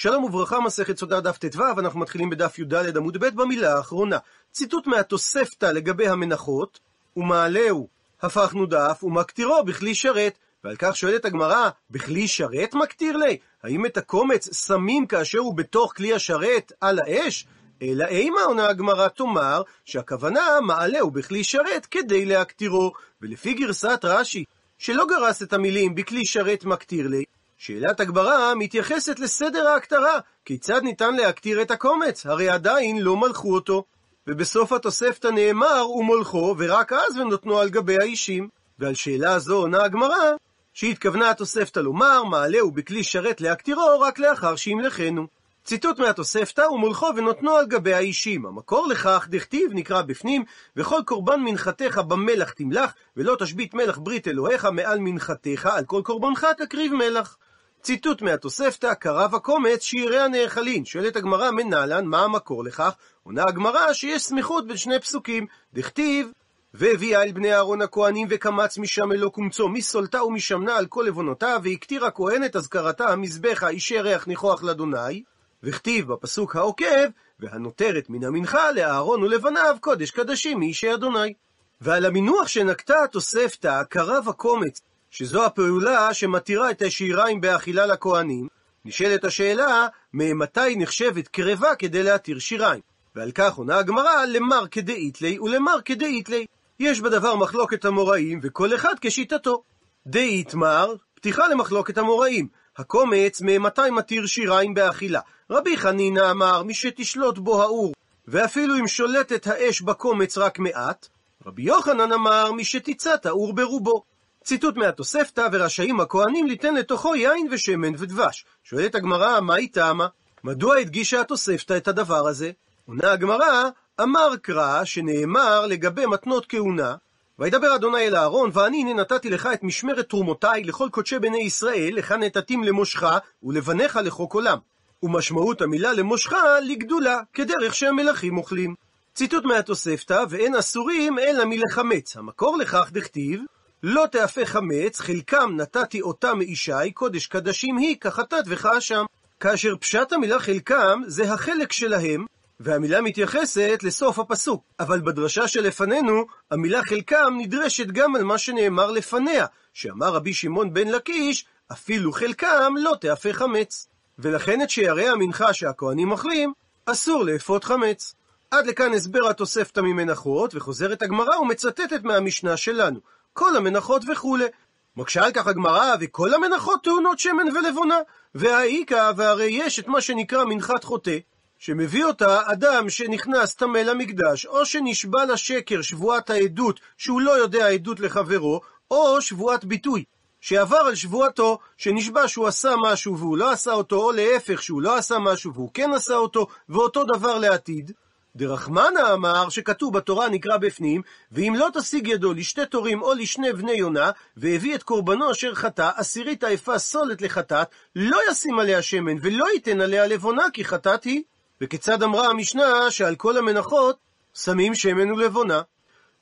שלום וברכה, מסכת סודה דף ט"ו, אנחנו מתחילים בדף י"ד עמוד ב' במילה האחרונה. ציטוט מהתוספתא לגבי המנחות, ומעלהו הפכנו דף, ומקטירו בכלי שרת. ועל כך שואלת הגמרא, בכלי שרת מקטיר לי? האם את הקומץ שמים כאשר הוא בתוך כלי השרת על האש? אלא אימה עונה הגמרא תאמר שהכוונה מעלהו בכלי שרת כדי להקטירו. ולפי גרסת רש"י, שלא גרס את המילים בכלי שרת מקטיר לי, שאלת הגברה מתייחסת לסדר ההקטרה, כיצד ניתן להקטיר את הקומץ, הרי עדיין לא מלכו אותו. ובסוף התוספתא נאמר ומולכו, ורק אז ונותנו על גבי האישים. ועל שאלה זו עונה הגמרא, שהתכוונה התוספתא לומר, מעלהו בכלי שרת להקטירו רק לאחר שימלכנו. ציטוט מהתוספתא, ומולכו ונותנו על גבי האישים. המקור לכך, דכתיב, נקרא בפנים, וכל קורבן מנחתך במלח תמלח, ולא תשבית מלח ברית אלוהיך מעל מנחתך, על כל קורבנך תקריב מלח. ציטוט מהתוספתא, קרב הקומץ שירי הנאכלין. שואלת הגמרא מנהלן, מה המקור לכך? עונה הגמרא שיש סמיכות בין שני פסוקים. דכתיב, והביאה אל בני אהרון הכהנים וקמץ משם אלו קומצו, מסולתה ומשמנה על כל עוונותיו, והקטיר הכהן את אזכרתה המזבחה אישי ריח ניחוח לאדוני, וכתיב בפסוק העוקב, והנותרת מן המנחה לאהרון ולבניו קודש קדשים מאישי אדוני. ועל המינוח שנקטה התוספתא, קרב הקומץ, שזו הפעולה שמתירה את השיריים באכילה לכהנים, נשאלת השאלה, ממתי נחשבת קרבה כדי להתיר שיריים? ועל כך עונה הגמרא, למר כדאית לי ולמר כדאית לי. יש בדבר מחלוקת המוראים, וכל אחד כשיטתו. דאית מר, פתיחה למחלוקת המוראים. הקומץ ממתי מתיר שיריים באכילה. רבי חנינא אמר, מי שתשלוט בו האור, ואפילו אם שולטת האש בקומץ רק מעט. רבי יוחנן אמר, מי שתיצת האור ברובו. ציטוט מהתוספתא, ורשאים הכהנים ליתן לתוכו יין ושמן ודבש. שואלת הגמרא, מה היא טעמה? מדוע הדגישה התוספתא את הדבר הזה? עונה הגמרא, אמר קרא, שנאמר לגבי מתנות כהונה, וידבר אדוני אל אהרון, ואני הנה נתתי לך את משמרת תרומותיי לכל קודשי בני ישראל, לך נתתים למושך, ולבניך לחוק עולם. ומשמעות המילה למושך, לגדולה, כדרך שהמלכים אוכלים. ציטוט מהתוספתא, ואין אסורים אלא מלחמץ. המקור לכך דכתיב, לא תאפה חמץ, חלקם נתתי אותה מאישי, קודש קדשים היא, כחטאת וכאשם. כאשר פשט המילה חלקם, זה החלק שלהם, והמילה מתייחסת לסוף הפסוק. אבל בדרשה שלפנינו, המילה חלקם נדרשת גם על מה שנאמר לפניה, שאמר רבי שמעון בן לקיש, אפילו חלקם לא תאפה חמץ. ולכן את שערי המנחה שהכהנים אוכלים, אסור לאפות חמץ. עד לכאן הסבר התוספתא ממנחות, וחוזרת הגמרא ומצטטת מהמשנה שלנו. כל המנחות וכולי. מקשה על כך הגמרא, וכל המנחות טעונות שמן ולבונה. והאיכא, והרי יש את מה שנקרא מנחת חוטא, שמביא אותה אדם שנכנס טמא למקדש, או שנשבע לשקר שבועת העדות שהוא לא יודע עדות לחברו, או שבועת ביטוי, שעבר על שבועתו, שנשבע שהוא עשה משהו והוא לא עשה אותו, או להפך שהוא לא עשה משהו והוא כן עשה אותו, ואותו דבר לעתיד. דרחמנה אמר שכתוב בתורה נקרא בפנים, ואם לא תשיג ידו לשתי תורים או לשני בני יונה, והביא את קורבנו אשר חטא, עשירית האפה סולת לחטאת, לא ישים עליה שמן ולא ייתן עליה לבונה, כי חטאת היא. וכיצד אמרה המשנה שעל כל המנחות שמים שמן ולבונה?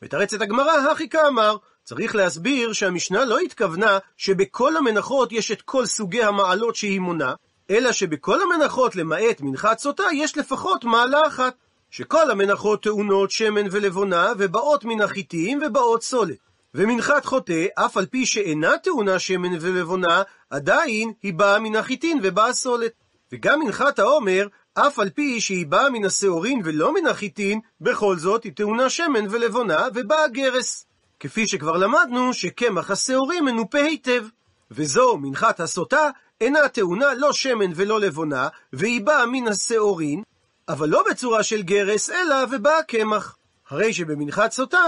מתרצת הגמרא, הכי כאמר, צריך להסביר שהמשנה לא התכוונה שבכל המנחות יש את כל סוגי המעלות שהיא מונה, אלא שבכל המנחות למעט מנחת סוטה יש לפחות מעלה אחת. שכל המנחות טעונות שמן ולבונה, ובאות מן החיטים ובאות סולת. ומנחת חוטא, אף על פי שאינה טעונה שמן ולבונה, עדיין היא באה מן החיטין ובאה סולת. וגם מנחת העומר, אף על פי שהיא באה מן השעורין ולא מן החיטין, בכל זאת היא טעונה שמן ולבונה ובאה גרס. כפי שכבר למדנו שקמח השעורים מנופה היטב. וזו מנחת הסוטה אינה טעונה לא שמן ולא לבונה, והיא באה מן השעורין, אבל לא בצורה של גרס, אלא ובאה קמח. הרי שבמנחת סוטה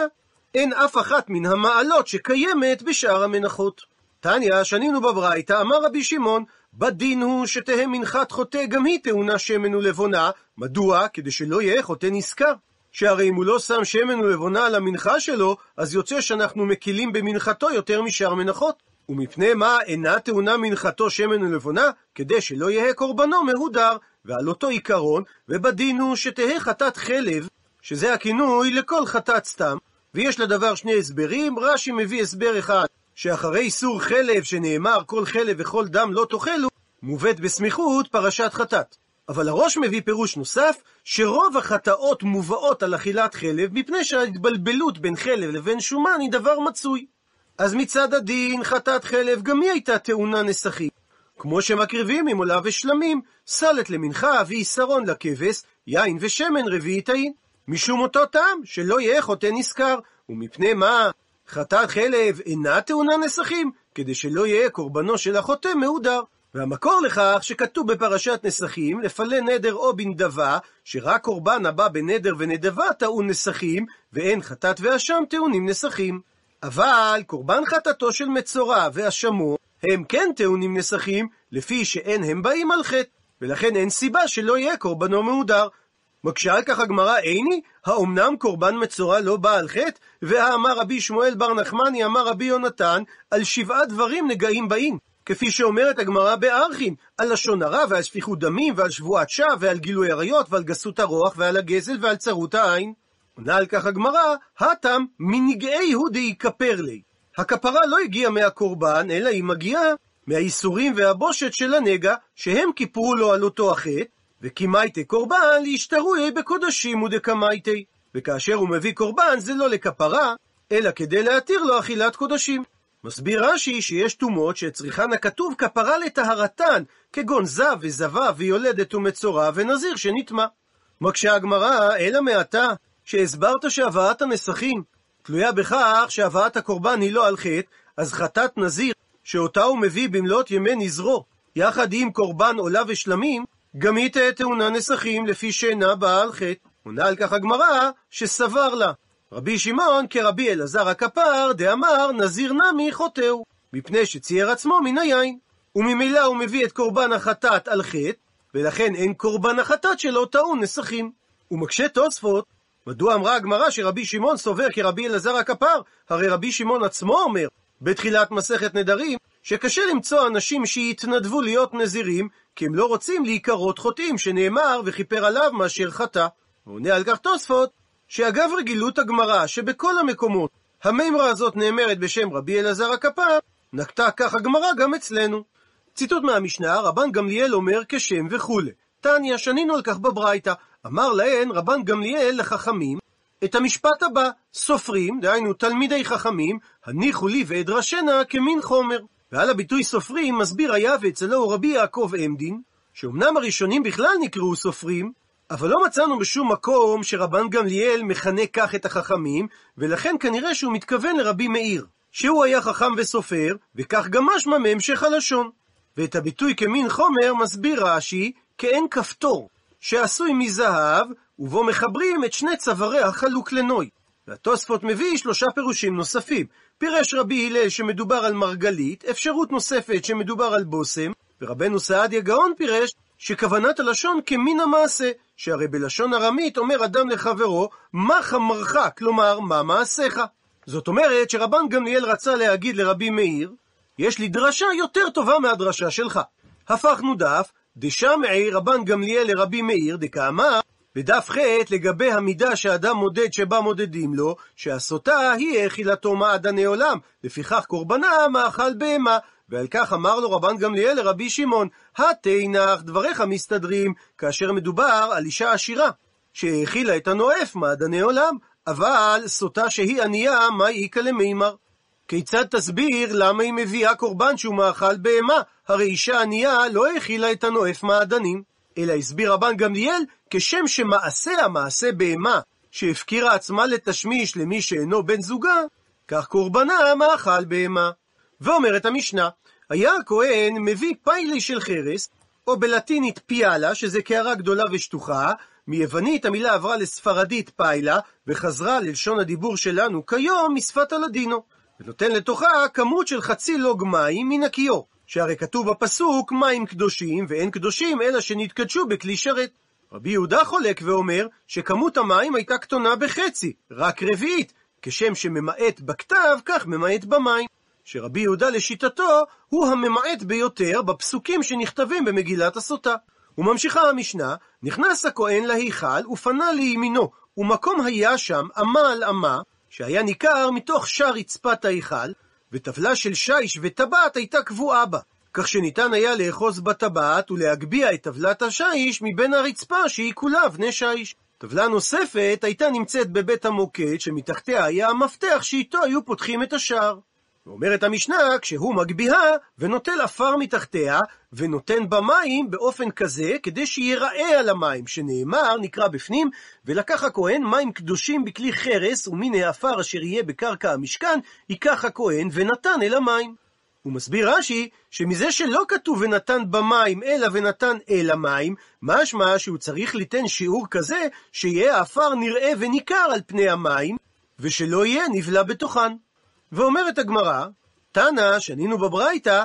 אין אף אחת מן המעלות שקיימת בשאר המנחות. תניא, שנינו בברייתא, אמר רבי שמעון, בדין הוא שתהא מנחת חוטא גם היא טעונה שמן ולבונה. מדוע? כדי שלא יהיה חוטא נשכר. שהרי אם הוא לא שם שמן ולבונה על המנחה שלו, אז יוצא שאנחנו מקילים במנחתו יותר משאר מנחות. ומפני מה אינה טעונה מנחתו שמן ולבונה? כדי שלא יהא קורבנו מהודר. ועל אותו עיקרון, ובדין הוא שתהא חטאת חלב, שזה הכינוי לכל חטאת סתם, ויש לדבר שני הסברים, רש"י מביא הסבר אחד, שאחרי איסור חלב שנאמר כל חלב וכל דם לא תאכלו, מובאת בסמיכות פרשת חטאת. אבל הראש מביא פירוש נוסף, שרוב החטאות מובאות על אכילת חלב, מפני שההתבלבלות בין חלב לבין שומן היא דבר מצוי. אז מצד הדין, חטאת חלב גם היא הייתה טעונה נסחית. כמו שמקריבים עם עולה ושלמים, סלת למנחה ועיסרון לכבש, יין ושמן רביעי טעין. משום אותו טעם, שלא יהיה חוטא נשכר, ומפני מה חטאת חלב אינה טעונה נסחים, כדי שלא יהיה קורבנו של החוטא מהודר. והמקור לכך שכתוב בפרשת נסחים, לפלה נדר או בנדבה, שרק קורבן הבא בנדר ונדבה טעון נסחים, ואין חטאת ואשם טעונים נסחים. אבל קורבן חטאתו של מצורע ואשמו, הם כן טעונים נסחים, לפי שאין הם באים על חטא, ולכן אין סיבה שלא יהיה קורבנו מהודר. מקשה על כך הגמרא, איני? האומנם קורבן מצורע לא בא על חטא? והאמר רבי שמואל בר נחמני, אמר רבי יונתן, על שבעה דברים נגעים באין. כפי שאומרת הגמרא בארכין, על לשון הרע ועל שפיכות דמים ועל שבועת שווא ועל גילוי עריות ועל גסות הרוח ועל הגזל ועל צרות העין. עונה על כך הגמרא, הטם מנגעי הוא דאיכפר לי. הכפרה לא הגיעה מהקורבן, אלא היא מגיעה מהאיסורים והבושת של הנגע, שהם כיפרו לו על אותו החטא, וקימייטי קורבן להשתרוי בקודשים ודקמייטי. וכאשר הוא מביא קורבן זה לא לכפרה, אלא כדי להתיר לו אכילת קודשים. מסביר רש"י שיש טומאות שצריכן הכתוב כפרה לטהרתן, כגון זב וזבה ויולדת ומצורע ונזיר שנטמע. מקשה הגמרא, אלא מעתה, שהסברת שהבאת הנסכים תלויה בכך שהבאת הקורבן היא לא על חטא, אז חטאת נזיר, שאותה הוא מביא במלאת ימי נזרו, יחד עם קורבן עולה ושלמים, גם היא תהא טעונה נסכים לפי שאינה באה על חטא. עונה על כך הגמרא, שסבר לה. רבי שמעון כרבי אלעזר הכפר, דאמר נזיר נמי חוטאו, מפני שצייר עצמו מן היין. וממילא הוא מביא את קורבן החטאת על חטא, ולכן אין קורבן החטאת שלו טעון נסכים. ומקשה תוספות, מדוע אמרה הגמרא שרבי שמעון סובר כרבי אלעזר הכפר? הרי רבי שמעון עצמו אומר, בתחילת מסכת נדרים, שקשה למצוא אנשים שיתנדבו להיות נזירים, כי הם לא רוצים להיקרות חוטאים, שנאמר, וכיפר עליו מאשר חטא. ועונה על כך תוספות, שאגב רגילות הגמרא, שבכל המקומות המימרה הזאת נאמרת בשם רבי אלעזר הכפר, נקטה כך הגמרא גם אצלנו. ציטוט מהמשנה, רבן גמליאל אומר כשם וכולי. תניא, שנינו על כך בברייתא. אמר להן רבן גמליאל לחכמים, את המשפט הבא, סופרים, דהיינו תלמידי חכמים, הניחו לי ואדרשנה כמין חומר. ועל הביטוי סופרים מסביר הלא הוא רבי יעקב עמדין, שאומנם הראשונים בכלל נקראו סופרים, אבל לא מצאנו בשום מקום שרבן גמליאל מכנה כך את החכמים, ולכן כנראה שהוא מתכוון לרבי מאיר, שהוא היה חכם וסופר, וכך גם משמע מהמשך הלשון. ואת הביטוי כמין חומר מסביר רש"י כאין כפתור, שעשוי מזהב, ובו מחברים את שני צווארי החלוק לנוי. והתוספות מביא שלושה פירושים נוספים. פירש רבי הלל שמדובר על מרגלית, אפשרות נוספת שמדובר על בושם, ורבנו סעדיה גאון פירש שכוונת הלשון כמין המעשה, שהרי בלשון ארמית אומר אדם לחברו, מה חמרך, כלומר, מה מעשיך. זאת אומרת שרבן גמליאל רצה להגיד לרבי מאיר, יש לי דרשה יותר טובה מהדרשה שלך. הפכנו דף, דשמעי רבן גמליאל לרבי מאיר, דקאמר, בדף ח' לגבי המידה שאדם מודד שבה מודדים לו, שהסוטה היא אכילתו מעדני עולם, לפיכך קורבנה מאכל בהמה. ועל כך אמר לו רבן גמליאל לרבי שמעון, התנח דבריך מסתדרים, כאשר מדובר על אישה עשירה, שהאכילה את הנואף מעדני עולם, אבל סוטה שהיא ענייה, מה איכא למימר? כיצד תסביר למה היא מביאה קורבן שהוא מאכל בהמה? הרי אישה ענייה לא האכילה את הנואף מעדנים. אלא הסביר רבן גמליאל, כשם שמעשה המעשה בהמה, שהפקירה עצמה לתשמיש למי שאינו בן זוגה, כך קורבנה מאכל בהמה. ואומרת המשנה, היה הכהן מביא פיילי של חרס, או בלטינית פיאלה, שזה קערה גדולה ושטוחה, מיוונית המילה עברה לספרדית פיילה, וחזרה ללשון הדיבור שלנו כיום משפת הלדינו. ונותן לתוכה כמות של חצי לוג מים מן הכיור. שהרי כתוב בפסוק מים קדושים, ואין קדושים אלא שנתקדשו בכלי שרת. רבי יהודה חולק ואומר שכמות המים הייתה קטונה בחצי, רק רביעית, כשם שממעט בכתב, כך ממעט במים. שרבי יהודה לשיטתו הוא הממעט ביותר בפסוקים שנכתבים במגילת הסוטה. וממשיכה המשנה, נכנס הכהן להיכל ופנה לימינו, ומקום היה שם אמה על אמה, שהיה ניכר מתוך שאר רצפת ההיכל, וטבלה של שיש וטבעת הייתה קבועה בה. כך שניתן היה לאחוז בטבעת ולהגביה את טבלת השיש מבין הרצפה שהיא כולה אבני שיש. טבלה נוספת הייתה נמצאת בבית המוקד, שמתחתיה היה המפתח שאיתו היו פותחים את השער. ואומרת המשנה, כשהוא מגביהה ונוטל עפר מתחתיה, ונותן בה מים באופן כזה, כדי שיראה על המים, שנאמר, נקרא בפנים, ולקח הכהן מים קדושים בכלי חרס, ומן העפר אשר יהיה בקרקע המשכן, ייקח הכהן ונתן אל המים. הוא מסביר רש"י, שמזה שלא כתוב ונתן במים, אלא ונתן אל המים, משמע שהוא צריך ליתן שיעור כזה, שיהיה העפר נראה וניכר על פני המים, ושלא יהיה נבלע בתוכן. ואומרת הגמרא, תנא, שנינו בברייתא,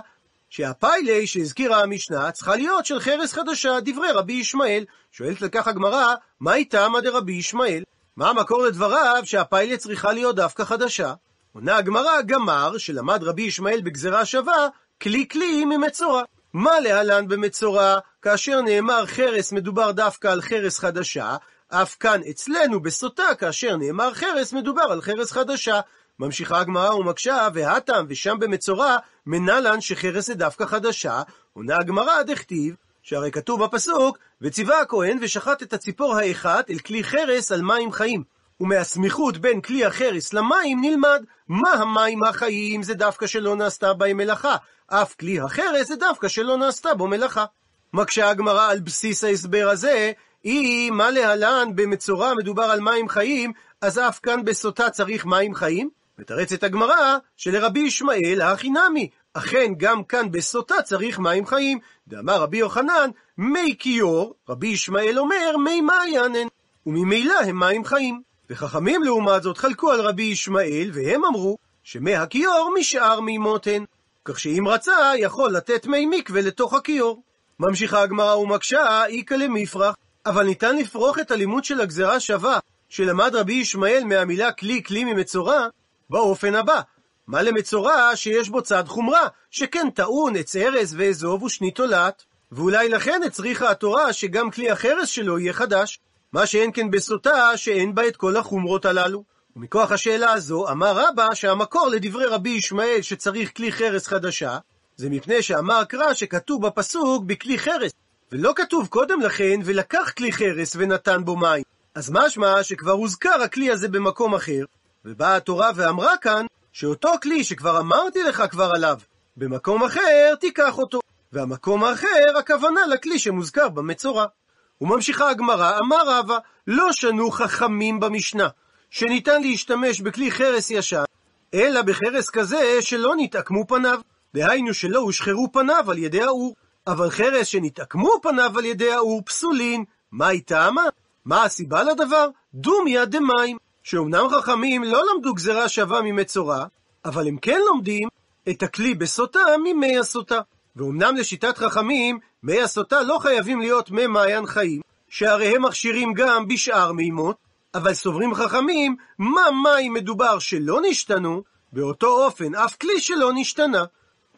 שהפיילי שהזכירה המשנה צריכה להיות של חרס חדשה, דברי רבי ישמעאל. שואלת לכך הגמרא, מה איתה מה דרבי ישמעאל? מה המקור לדבריו שהפיילי צריכה להיות דווקא חדשה? עונה הגמרא, גמר, שלמד רבי ישמעאל בגזרה שווה, כלי כלי ממצורע. מה להלן במצורע? כאשר נאמר חרס מדובר דווקא על חרס חדשה, אף כאן אצלנו בסוטה, כאשר נאמר חרס מדובר על חרס חדשה. ממשיכה הגמרא ומקשה, והטם ושם במצורע, מנלן שחרס זה דווקא חדשה, עונה הגמרא דכתיב, שהרי כתוב בפסוק, וציווה הכהן ושחט את הציפור האחת אל כלי חרס על מים חיים. ומהסמיכות בין כלי החרס למים נלמד מה המים החיים זה דווקא שלא נעשתה בהם מלאכה, אף כלי החרס זה דווקא שלא נעשתה בו מלאכה. מקשה הגמרא על בסיס ההסבר הזה, אם מה להלן במצורע מדובר על מים חיים, אז אף כאן בסוטה צריך מים חיים? מתרצת הגמרא שלרבי ישמעאל הכי נמי, אכן גם כאן בסוטה צריך מים חיים. דאמר רבי יוחנן, מי כיור, רבי ישמעאל אומר, מי מעיינן, וממילא הם מים חיים. וחכמים לעומת זאת חלקו על רבי ישמעאל, והם אמרו שמי הכיור משאר מימות הן. כך שאם רצה, יכול לתת מי מקווה לתוך הכיור. ממשיכה הגמרא ומקשה, איכא למפרח, אבל ניתן לפרוח את הלימוד של הגזרה שווה, שלמד רבי ישמעאל מהמילה כלי כלי ממצורע, באופן הבא, מה למצורע שיש בו צד חומרה, שכן טעון עץ ארז ואזוב ושני תולעת, ואולי לכן הצריכה התורה שגם כלי החרס שלו יהיה חדש. מה שאין כן בסוטה, שאין בה את כל החומרות הללו. ומכוח השאלה הזו, אמר רבא שהמקור לדברי רבי ישמעאל שצריך כלי חרס חדשה, זה מפני שאמר קרא שכתוב בפסוק בכלי חרס, ולא כתוב קודם לכן ולקח כלי חרס ונתן בו מים. אז משמע שכבר הוזכר הכלי הזה במקום אחר, ובאה התורה ואמרה כאן, שאותו כלי שכבר אמרתי לך כבר עליו, במקום אחר תיקח אותו. והמקום האחר, הכוונה לכלי שמוזכר במצורע. וממשיכה הגמרא, אמר רבא, לא שנו חכמים במשנה, שניתן להשתמש בכלי חרס ישן, אלא בחרס כזה שלא נתעקמו פניו. דהיינו שלא הושחרו פניו על ידי האור. אבל חרס שנתעקמו פניו על ידי האור פסולין, מה היא טעמה? מה הסיבה לדבר? דומיה דמים. שאומנם חכמים לא למדו גזרה שווה ממצורע, אבל הם כן לומדים את הכלי בסוטה ממי הסוטה. ואומנם לשיטת חכמים, מי הסוטה לא חייבים להיות מי מעיין חיים, שהרי הם מכשירים גם בשאר מימות, אבל סוברים חכמים, מה מים מדובר שלא נשתנו, באותו אופן אף כלי שלא נשתנה.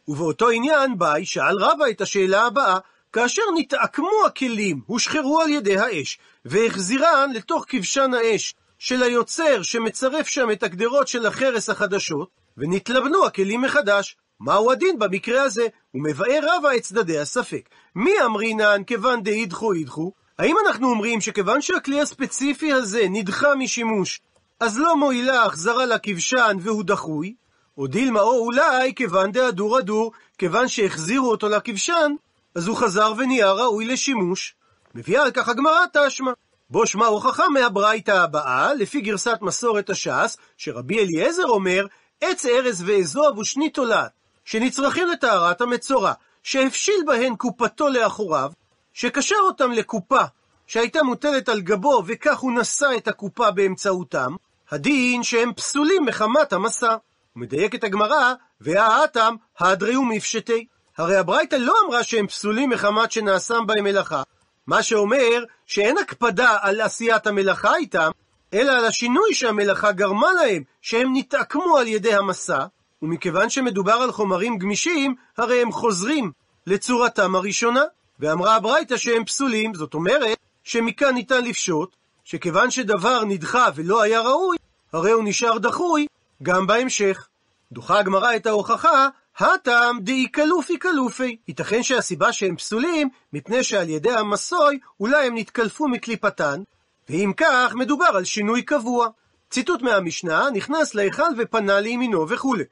ובאותו עניין ביי שאל רבא את השאלה הבאה, כאשר נתעקמו הכלים, הושחרו על ידי האש, והחזירן לתוך כבשן האש, של היוצר שמצרף שם את הגדרות של החרס החדשות, ונתלבנו הכלים מחדש. מהו הדין במקרה הזה? ומבאר רבא את צדדי הספק. מי אמרינן כיוון דאידחו אידחו? האם אנחנו אומרים שכיוון שהכלי הספציפי הזה נדחה משימוש, אז לא מועילה החזרה לכבשן והוא דחוי? או דילמה או אולי כיוון דהדור הדור, כיוון שהחזירו אותו לכבשן, אז הוא חזר ונהיה ראוי לשימוש. מביאה על כך הגמרא תשמע. בו שמע הוכחה מהברייתא הבאה, לפי גרסת מסורת הש"ס, שרבי אליעזר אומר, עץ ארז ואזוב ושני תולעת, שנצרכים לטהרת המצורע, שהפשיל בהן קופתו לאחוריו, שקשר אותם לקופה שהייתה מוטלת על גבו, וכך הוא נשא את הקופה באמצעותם, הדין שהם פסולים מחמת המסע. ומדייקת הגמרא, והאטם, הדריהו מפשטי. הרי הברייתא לא אמרה שהם פסולים מחמת שנעשם בהם מלאכה, מה שאומר שאין הקפדה על עשיית המלאכה איתם, אלא על השינוי שהמלאכה גרמה להם, שהם נתעקמו על ידי המסע, ומכיוון שמדובר על חומרים גמישים, הרי הם חוזרים לצורתם הראשונה. ואמרה הברייתא שהם פסולים, זאת אומרת שמכאן ניתן לפשוט, שכיוון שדבר נדחה ולא היה ראוי, הרי הוא נשאר דחוי גם בהמשך. דוחה הגמרא את ההוכחה, הטעם דאי קלופי קלופי. ייתכן שהסיבה שהם פסולים, מפני שעל ידי המסוי אולי הם נתקלפו מקליפתן, ואם כך, מדובר על שינוי קבוע. ציטוט מהמשנה, נכנס להיכל ופנה לימינו וכולי.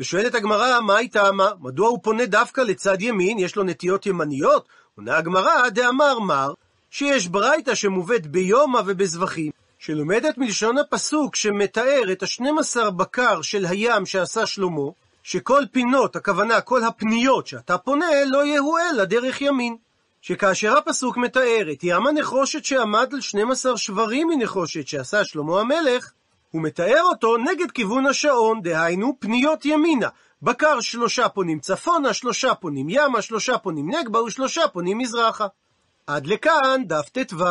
ושואלת הגמרא, מה היא טעמה? מדוע הוא פונה דווקא לצד ימין? יש לו נטיות ימניות? עונה הגמרא, דאמר מר, שיש ברייתא שמובאת ביומא ובזבחים, שלומדת מלשון הפסוק שמתאר את השנים עשר בקר של הים שעשה שלמה, שכל פינות, הכוונה כל הפניות שאתה פונה, לא יהיו אלא דרך ימין. שכאשר הפסוק מתאר את ים הנחושת שעמד על 12 שברים מנחושת שעשה שלמה המלך, הוא מתאר אותו נגד כיוון השעון, דהיינו פניות ימינה. בקר שלושה פונים צפונה, שלושה פונים ימה, שלושה פונים נגבה ושלושה פונים מזרחה. עד לכאן דף ט"ו.